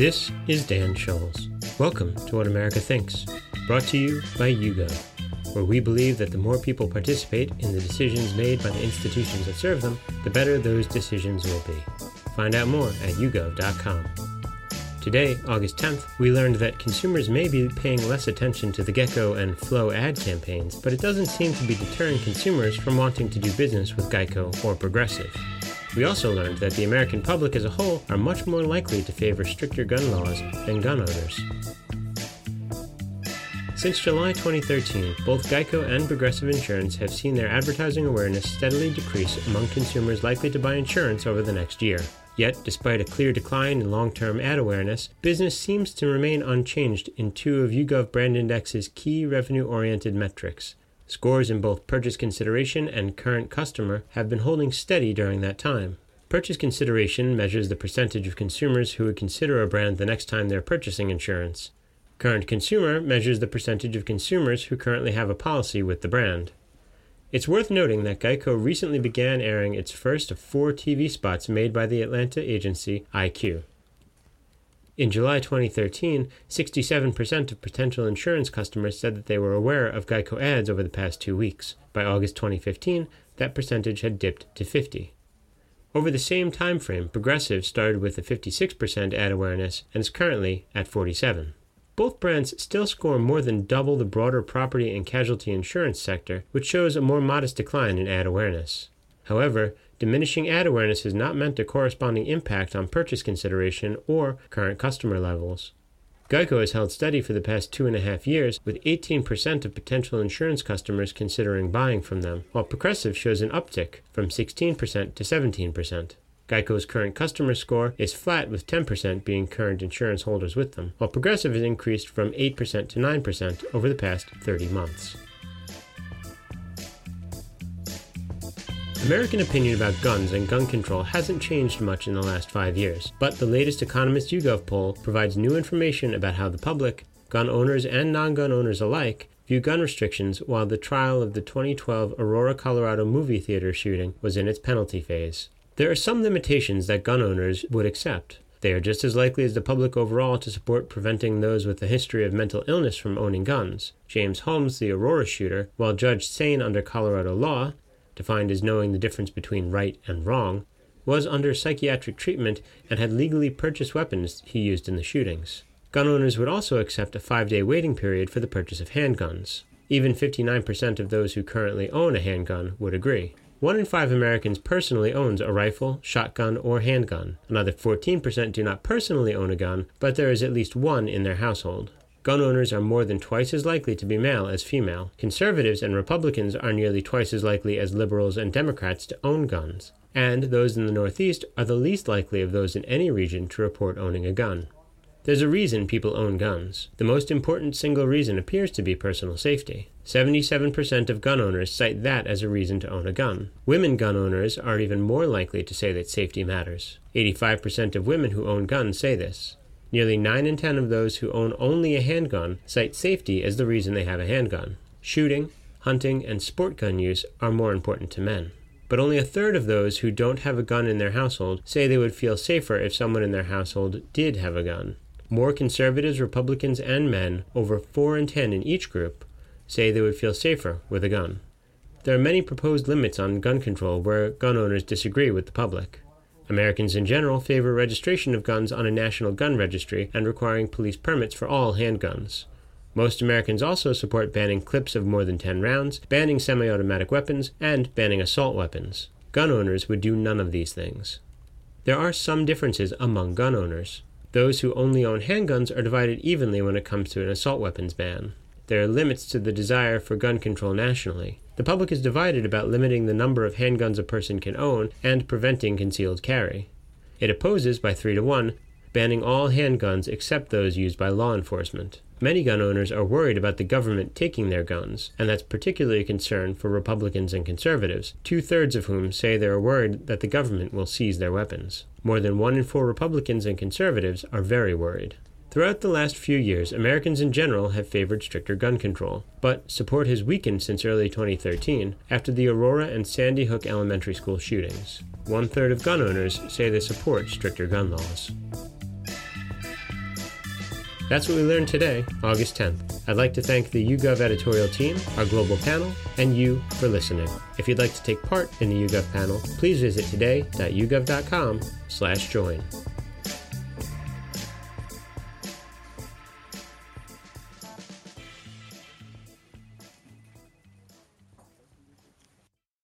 This is Dan Scholes. Welcome to What America Thinks, brought to you by YouGov, where we believe that the more people participate in the decisions made by the institutions that serve them, the better those decisions will be. Find out more at yougov.com. Today, August 10th, we learned that consumers may be paying less attention to the Gecko and Flo ad campaigns, but it doesn't seem to be deterring consumers from wanting to do business with Geico or Progressive. We also learned that the American public as a whole are much more likely to favor stricter gun laws than gun owners. Since July 2013, both Geico and Progressive Insurance have seen their advertising awareness steadily decrease among consumers likely to buy insurance over the next year. Yet, despite a clear decline in long term ad awareness, business seems to remain unchanged in two of YouGov Brand Index's key revenue oriented metrics. Scores in both purchase consideration and current customer have been holding steady during that time. Purchase consideration measures the percentage of consumers who would consider a brand the next time they're purchasing insurance. Current consumer measures the percentage of consumers who currently have a policy with the brand. It's worth noting that Geico recently began airing its first of four TV spots made by the Atlanta agency IQ. In July 2013, 67% of potential insurance customers said that they were aware of Geico ads over the past two weeks. By August 2015, that percentage had dipped to 50. Over the same time frame, Progressive started with a 56% ad awareness and is currently at 47. Both brands still score more than double the broader property and casualty insurance sector, which shows a more modest decline in ad awareness. However, diminishing ad awareness has not meant a corresponding impact on purchase consideration or current customer levels. Geico has held steady for the past two and a half years, with 18% of potential insurance customers considering buying from them, while Progressive shows an uptick from 16% to 17%. Geico's current customer score is flat, with 10% being current insurance holders with them, while Progressive has increased from 8% to 9% over the past 30 months. American opinion about guns and gun control hasn't changed much in the last five years, but the latest Economist YouGov poll provides new information about how the public, gun owners and non gun owners alike, view gun restrictions while the trial of the 2012 Aurora, Colorado movie theater shooting was in its penalty phase. There are some limitations that gun owners would accept. They are just as likely as the public overall to support preventing those with a history of mental illness from owning guns. James Holmes, the Aurora shooter, while judged sane under Colorado law, defined as knowing the difference between right and wrong, was under psychiatric treatment and had legally purchased weapons he used in the shootings. Gun owners would also accept a five day waiting period for the purchase of handguns. Even 59% of those who currently own a handgun would agree. One in five Americans personally owns a rifle, shotgun, or handgun. Another 14% do not personally own a gun, but there is at least one in their household. Gun owners are more than twice as likely to be male as female. Conservatives and Republicans are nearly twice as likely as liberals and Democrats to own guns. And those in the Northeast are the least likely of those in any region to report owning a gun. There's a reason people own guns. The most important single reason appears to be personal safety. 77% of gun owners cite that as a reason to own a gun. Women gun owners are even more likely to say that safety matters. 85% of women who own guns say this. Nearly 9 in 10 of those who own only a handgun cite safety as the reason they have a handgun. Shooting, hunting, and sport gun use are more important to men. But only a third of those who don't have a gun in their household say they would feel safer if someone in their household did have a gun. More conservatives, Republicans, and men, over 4 in 10 in each group, say they would feel safer with a gun. There are many proposed limits on gun control where gun owners disagree with the public. Americans in general favor registration of guns on a national gun registry and requiring police permits for all handguns. Most Americans also support banning clips of more than 10 rounds, banning semi automatic weapons, and banning assault weapons. Gun owners would do none of these things. There are some differences among gun owners. Those who only own handguns are divided evenly when it comes to an assault weapons ban. There are limits to the desire for gun control nationally. The public is divided about limiting the number of handguns a person can own and preventing concealed carry. It opposes, by 3 to 1, banning all handguns except those used by law enforcement. Many gun owners are worried about the government taking their guns, and that's particularly a concern for Republicans and conservatives, two thirds of whom say they are worried that the government will seize their weapons. More than one in four Republicans and conservatives are very worried. Throughout the last few years, Americans in general have favored stricter gun control, but support has weakened since early 2013 after the Aurora and Sandy Hook elementary school shootings. One third of gun owners say they support stricter gun laws. That's what we learned today, August 10th. I'd like to thank the YouGov editorial team, our global panel, and you for listening. If you'd like to take part in the YouGov panel, please visit today.yougov.com/join.